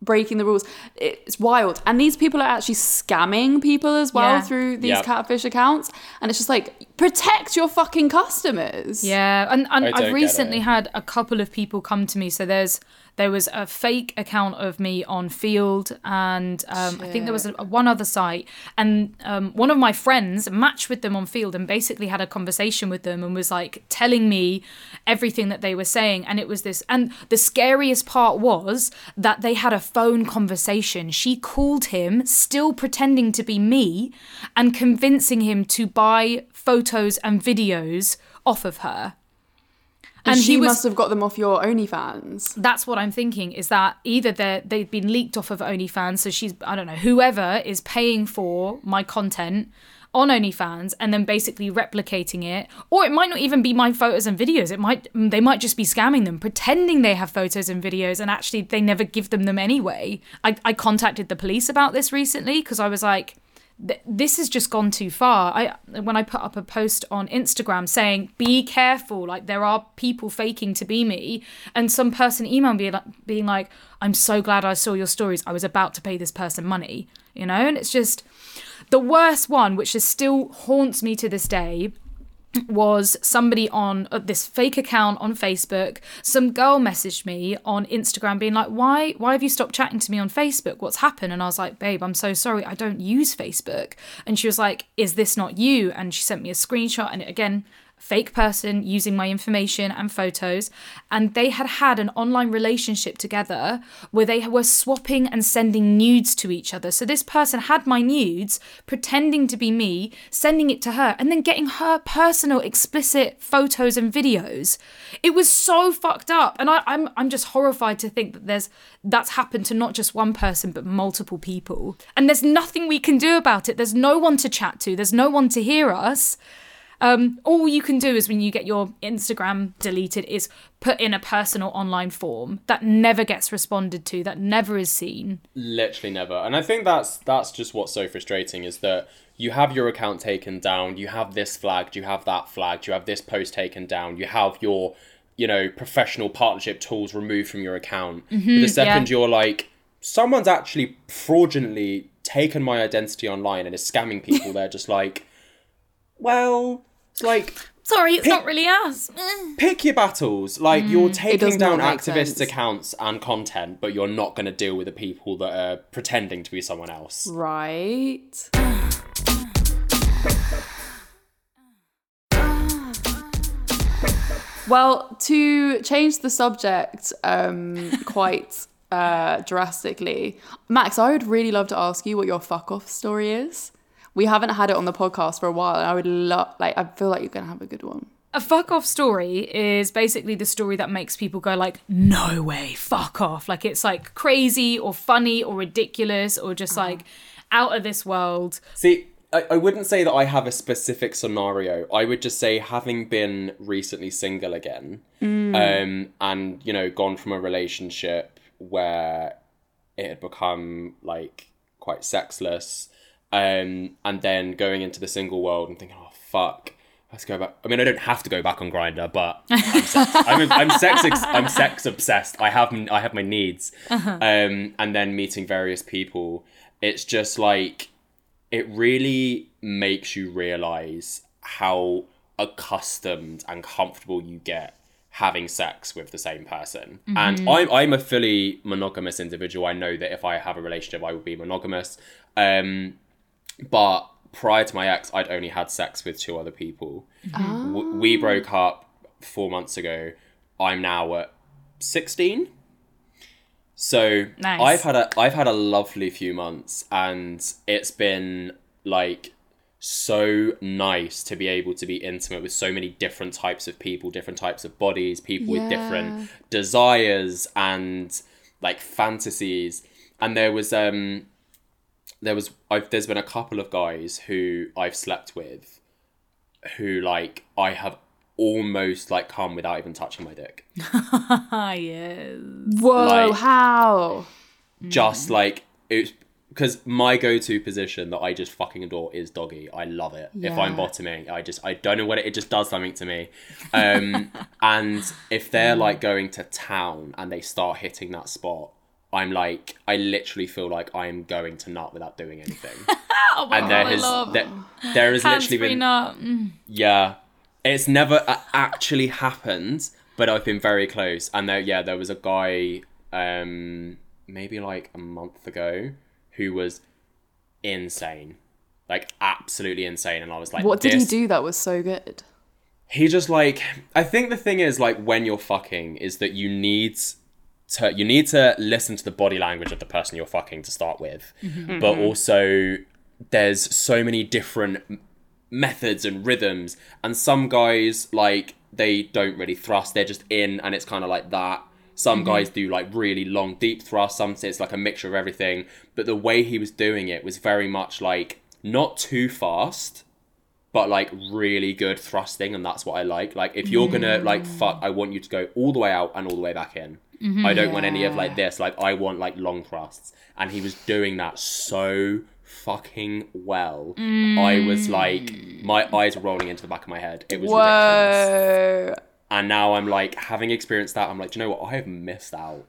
Speaker 2: breaking the rules? It's wild. And these people are actually scamming people as well
Speaker 1: Yeah.
Speaker 2: through these
Speaker 4: Yep.
Speaker 2: catfish accounts. And it's just like protect your fucking customers.
Speaker 1: Yeah, and, and
Speaker 4: I don't
Speaker 1: I've recently had a couple of people come to me. So there's there was a fake account of me on Feeld, and um, I think there was a, one other site, and um, one of my friends matched with them on Feeld and basically had a conversation with them and was like telling me everything that they were saying, and it was this. And the scariest part was that they had a phone conversation. She called him, still pretending to be me, and convincing him to buy photos and videos off of her.
Speaker 2: And,
Speaker 1: And
Speaker 2: she
Speaker 1: he was-
Speaker 2: must have got them off your OnlyFans.
Speaker 1: That's what I'm thinking is that either they they've been leaked off of OnlyFans, so she's I don't know whoever is paying for my content on OnlyFans and then basically replicating it, or it might not even be my photos and videos. It might they might just be scamming them, pretending they have photos and videos, and actually they never give them them anyway. I I contacted the police about this recently because I was like. Th- This has just gone too far. I when I put up a post on Instagram saying, "Be careful! Like there are people faking to be me," and some person emailed me like, being like, "I'm so glad I saw your stories. I was about to pay this person money," you know. And it's just the worst one, which is still haunts me to this day, was somebody on uh, this fake account on Facebook. Some girl messaged me on Instagram being like, "Why why have you stopped chatting to me on Facebook? What's happened?" And I was like, "Babe, I'm so sorry. I don't use Facebook." And she was like, "Is this not you?" And she sent me a screenshot and again fake person using my information and photos. And they had had an online relationship together where they were swapping and sending nudes to each other. So this person had my nudes pretending to be me sending it to her and then getting her personal explicit photos and videos. It was so fucked up. And I, I'm, I'm just horrified to think that there's that's happened to not just one person but multiple people. And there's nothing we can do about it. There's no one to chat to. There's no one to hear us um, all you can do is when you get your Instagram deleted is put in a personal online form that never gets responded to, that never is seen.
Speaker 4: literally never and i think that's that's just what's so frustrating is that you have your account taken down you have this flagged you have that flagged you have this post taken down you have your you know professional partnership tools removed from your account but the second
Speaker 1: yeah.
Speaker 4: you're like someone's actually fraudulently taken my identity online and is scamming people they're just like (laughs) well it's like
Speaker 1: Sorry, it's not really us.
Speaker 4: Pick your battles. Like you're taking down activists'
Speaker 2: sense.
Speaker 4: accounts and content, but you're not going to deal with the people that are pretending to be someone else.
Speaker 2: Right. Well, to change the subject um, (laughs) quite uh, drastically, Max, I would really love to ask you what your fuck off story is. We haven't had it on the podcast for a while, and I would love, like, I feel like you're gonna have a good one.
Speaker 1: A fuck off story is basically the story that makes people go like, no way, fuck off. Like it's like crazy or funny or ridiculous or just like out of this world.
Speaker 4: See, I, I wouldn't say that I have a specific scenario. I would just say, having been recently single again, um, and you know, gone from a relationship where it had become like quite sexless, um, and then going into the single world and thinking, oh fuck. Let's go back. I mean, I don't have to go back on Grindr, but (laughs) I'm, sex, I'm, I'm sex. Ex- I'm sex obsessed. I have I have my needs, um, and then meeting various people. It's just like it really makes you realize how accustomed and comfortable you get having sex with the same person. And I'm I'm a fully monogamous individual. I know that if I have a relationship, I would be monogamous. Um, but prior to my ex, I'd only had sex with two other people. We broke up four months ago. I'm now at sixteen. So
Speaker 1: Nice.
Speaker 4: I've had a I've had a lovely few months, and it's been like so nice to be able to be intimate with so many different types of people, different types of bodies, people with different desires and like fantasies. And there was um there was I've there's been a couple of guys who I've slept with who like I have almost like come without even touching my dick. (laughs)
Speaker 1: Yes.
Speaker 2: Whoa,
Speaker 4: Like-
Speaker 2: how?
Speaker 4: Just like it's because my go-to position that I just fucking adore is doggy. I love it. If I'm bottoming, I just I don't know what it, it just does something to me. Um, (laughs) and if they're like going to town and they start hitting that spot, I'm like I literally feel like I'm going to nut without doing anything. (laughs)
Speaker 1: Oh my
Speaker 4: and there
Speaker 1: God, I
Speaker 4: has
Speaker 1: love
Speaker 4: there, there has
Speaker 1: hands
Speaker 4: literally been
Speaker 1: nut. Mm.
Speaker 4: yeah, it's never uh, actually happened, but I've been very close. And there, yeah, there was a guy, um, maybe like a month ago, who was insane, like absolutely insane. And I was like,
Speaker 2: What did he do that was so good?
Speaker 4: He just like, I think the thing is like when you're fucking is that you need to you need to listen to the body language of the person you're fucking to start with, mm-hmm. but mm-hmm. also there's so many different methods and rhythms and some guys like they don't really thrust they're just in and it's kind of like that. Some mm-hmm. guys do like really long deep thrusts some say it's like a mixture of everything but the way he was doing it was very much like not too fast but like really good thrusting and that's what i like. Like if you're gonna like fuck mm. i want you to go all the way out and all the way back in Mm-hmm. i don't want any of like this. Like i want like long thrusts and he was doing that so fucking well. I was mm. like my eyes were rolling into the back of my head. It was ridiculous. And now i'm like having experienced that i'm like do you know what? I have missed out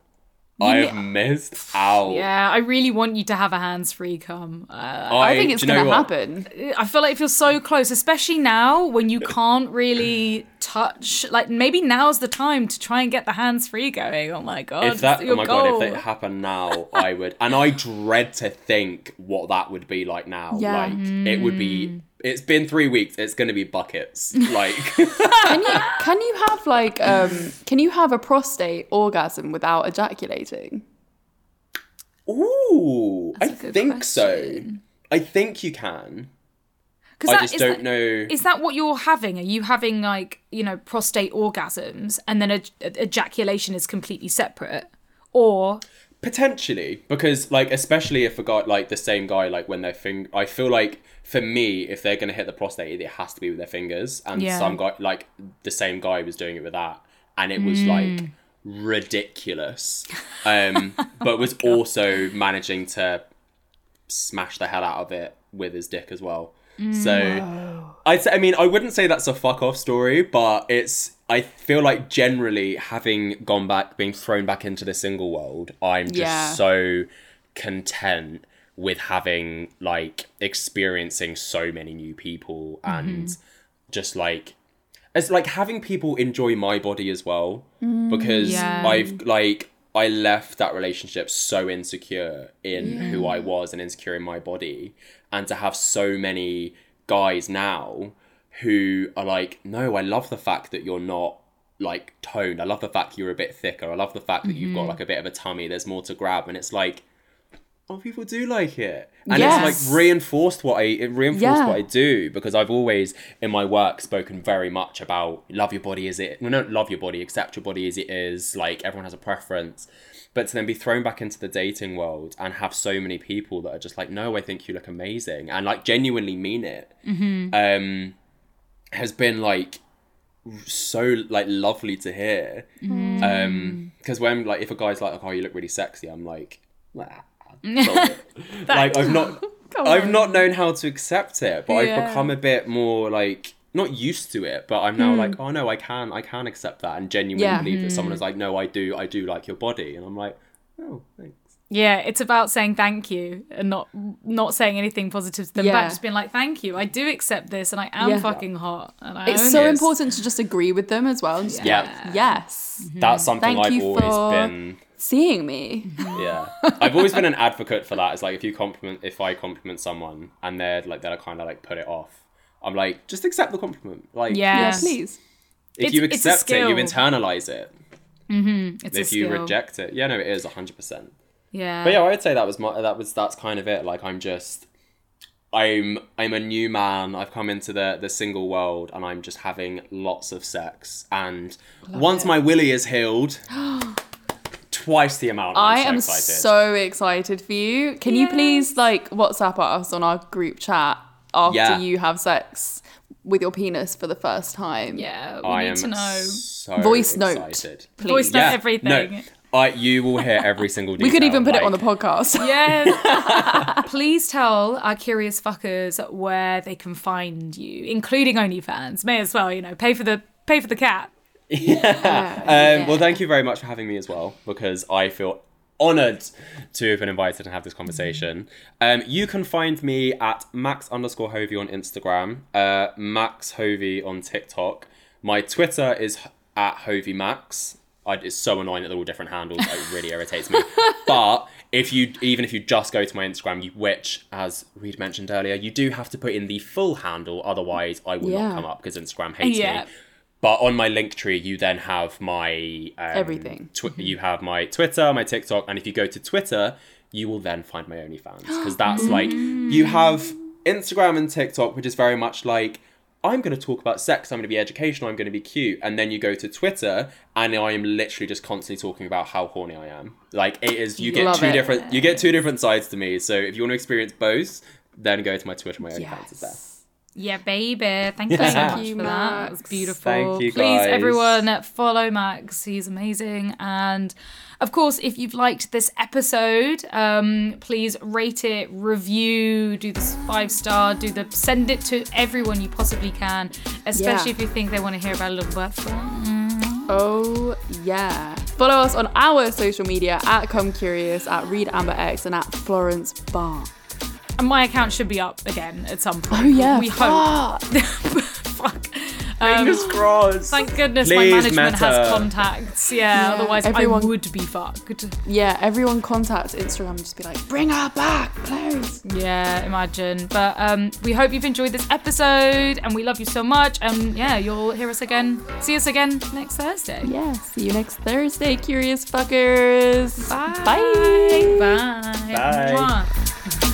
Speaker 4: i have missed out
Speaker 1: Yeah, I really want you to have a hands-free come. Uh,
Speaker 2: I think it's
Speaker 4: know
Speaker 2: gonna happen.
Speaker 1: I feel like it feels so close, especially now when you can't really touch. Like maybe now's the time to try and get the hands-free going. Oh my god,
Speaker 4: if that oh my
Speaker 1: goal.
Speaker 4: god if it happened now i would and i dread to think what that would be like now
Speaker 2: Yeah.
Speaker 4: like it would be it's been three weeks. It's gonna be buckets. (laughs) Like
Speaker 2: Can you (laughs) can you have like um can you have a prostate orgasm without ejaculating?
Speaker 4: ooh i
Speaker 1: a good
Speaker 4: think so. i think you can.
Speaker 1: 'Cause
Speaker 4: i
Speaker 1: that-
Speaker 4: just don't
Speaker 1: that-
Speaker 4: know.
Speaker 1: Is that what you're having? Are you having like you know prostate orgasms and then ej- ejaculation is completely separate, or
Speaker 4: Potentially, because like especially if a guy like the same guy like when they're fing, I feel like for me if they're gonna hit the prostate, it has to be with their fingers, and
Speaker 1: Yeah.
Speaker 4: some guy like the same guy was doing it with that, and it was
Speaker 1: Mm.
Speaker 4: like ridiculous, um, (laughs) but was also managing to smash the hell out of it with his dick as well.
Speaker 1: Mm.
Speaker 4: So I'd say, I mean, I wouldn't say that's a fuck off story, but it's. I feel like generally having gone back, being thrown back into the single world, I'm just
Speaker 2: Yeah.
Speaker 4: so content with having like experiencing so many new people and just like it's like having people enjoy my body as well because
Speaker 1: Yeah.
Speaker 4: I've like I left that relationship so insecure in who I was and insecure in my body and to have so many guys now who are like no I love the fact that you're not like toned. I love the fact you're a bit thicker. I love the fact that you've got mm-hmm. like a bit of a tummy. There's more to grab. And it's like oh people do like it and
Speaker 2: Yes.
Speaker 4: it's like reinforced what I it reinforced
Speaker 2: Yeah.
Speaker 4: what I do because I've always in my work spoken very much about love your body as it well not love your body accept your body as it is like everyone has a preference but to then be thrown back into the dating world and have so many people that are just like no I think you look amazing and like genuinely mean it um has been like so like lovely to hear um because when like if a guy's like oh you look really sexy i'm like "Nah, stop it." (laughs) like i've not (laughs) i've not known how to accept it but i've become a bit more like not used to it but i'm now hmm. like oh no i can i can accept that and genuinely
Speaker 2: Yeah.
Speaker 4: believe that someone hmm. is like no i do i do like your body and i'm like oh thanks
Speaker 1: Yeah, it's about saying thank you and not not saying anything positive to them
Speaker 2: Yeah.
Speaker 1: back. Just being like, thank you, I do accept this, and I am
Speaker 2: Yeah.
Speaker 1: fucking hot. And I
Speaker 2: It's so
Speaker 1: this.
Speaker 2: important to just agree with them as well. And just be
Speaker 4: Yeah.
Speaker 2: like, yes, mm-hmm.
Speaker 4: That's something
Speaker 2: Thank
Speaker 4: I've always
Speaker 2: for-
Speaker 4: been.
Speaker 2: Seeing me.
Speaker 4: Yeah, I've always been an advocate for that. It's like if you compliment, if I compliment someone and they're like they're kind of like put it off, I'm like just accept the compliment. Like
Speaker 1: Yeah.
Speaker 2: Yeah,
Speaker 1: Yes.
Speaker 2: please.
Speaker 4: if
Speaker 1: It's-
Speaker 4: you accept it, you internalize it. Mm-hmm.
Speaker 1: It's a
Speaker 4: if you
Speaker 1: skill.
Speaker 4: reject it, yeah, no, it is hundred percent.
Speaker 1: yeah,
Speaker 4: But yeah, I would say that was my that was that's kind of it. Like I'm just I'm I'm a new man. I've come into the the single world and I'm just having lots of sex. And once my willy is healed, (gasps) (gasps) twice the amount. I'm
Speaker 2: I
Speaker 4: so
Speaker 2: am
Speaker 4: excited.
Speaker 2: so excited for you. Can you please like WhatsApp us on our group chat after
Speaker 4: Yeah.
Speaker 2: you have sex with your penis for the first time?
Speaker 1: yeah, we
Speaker 4: I
Speaker 1: need
Speaker 4: am
Speaker 1: to know.
Speaker 4: so
Speaker 2: Voice note, please.
Speaker 1: Voice note
Speaker 4: Yeah,
Speaker 1: everything.
Speaker 4: No, I, you will hear every single detail. (laughs)
Speaker 2: We could even put it on the podcast. (laughs)
Speaker 1: Yeah. (laughs) Please tell our curious fuckers where they can find you, including OnlyFans. May as well, you know, pay for the pay for the cat. (laughs)
Speaker 4: Um, Well, thank you very much for having me as well, because I feel honoured to have been invited and have this conversation. Um, you can find me at max underscore hovey on Instagram, uh, max hovey on TikTok. My Twitter is at hovey max. I, it's so annoying that they're all different handles. It really irritates me. (laughs) But if you, even if you just go to my Instagram, you, which, as Reed mentioned earlier, you do have to put in the full handle, otherwise I will
Speaker 2: Yeah.
Speaker 4: not come up because Instagram hates
Speaker 1: Yeah.
Speaker 4: me. But on my link tree, you then have my um,
Speaker 2: Everything.
Speaker 4: Tw- you have my Twitter, my TikTok, and if you go to Twitter, you will then find my OnlyFans because that's (gasps) like you have Instagram and TikTok, which is very much like I'm going to talk about sex, I'm going to be educational, I'm going to be cute, and then you go to Twitter, and I am literally just constantly talking about how horny I am. Like it is, you get
Speaker 2: Love
Speaker 4: two
Speaker 2: it.
Speaker 4: different, you get two different sides to me. So if you want to experience both, then go to my Twitter, my OnlyFans is there.
Speaker 1: Yeah, baby. Thank you so
Speaker 4: Thank
Speaker 1: much
Speaker 2: you,
Speaker 1: for that. That was beautiful.
Speaker 4: Thank you,
Speaker 1: Please,
Speaker 4: guys.
Speaker 1: everyone, follow Max. He's amazing. And of course, if you've liked this episode, um, please rate it, review, do the five star, do the send it to everyone you possibly can, especially
Speaker 2: Yeah.
Speaker 1: if you think they want to hear about a little butt fun.
Speaker 2: Oh yeah. Follow us on our social media at Come Curious, at Reed Amber X, and at Florence Bar.
Speaker 1: And my account should be up again at some point.
Speaker 2: Oh yeah.
Speaker 1: We hope.
Speaker 2: fuck. (laughs)
Speaker 1: Fuck. Um,
Speaker 4: Fingers crossed.
Speaker 1: Thank goodness my
Speaker 4: Please,
Speaker 1: management has contacts. Yeah,
Speaker 2: Yeah,
Speaker 1: otherwise
Speaker 2: everyone-
Speaker 1: I would be fucked.
Speaker 2: Yeah, everyone contact Instagram and just be like, bring her back, please.
Speaker 1: Yeah, imagine. But um, we hope you've enjoyed this episode and we love you so much. And yeah, you'll hear us again. See us again next Thursday.
Speaker 2: Yeah, see you next Thursday, curious fuckers.
Speaker 1: Bye.
Speaker 2: Bye.
Speaker 1: Bye.
Speaker 4: Bye.
Speaker 1: Mwah.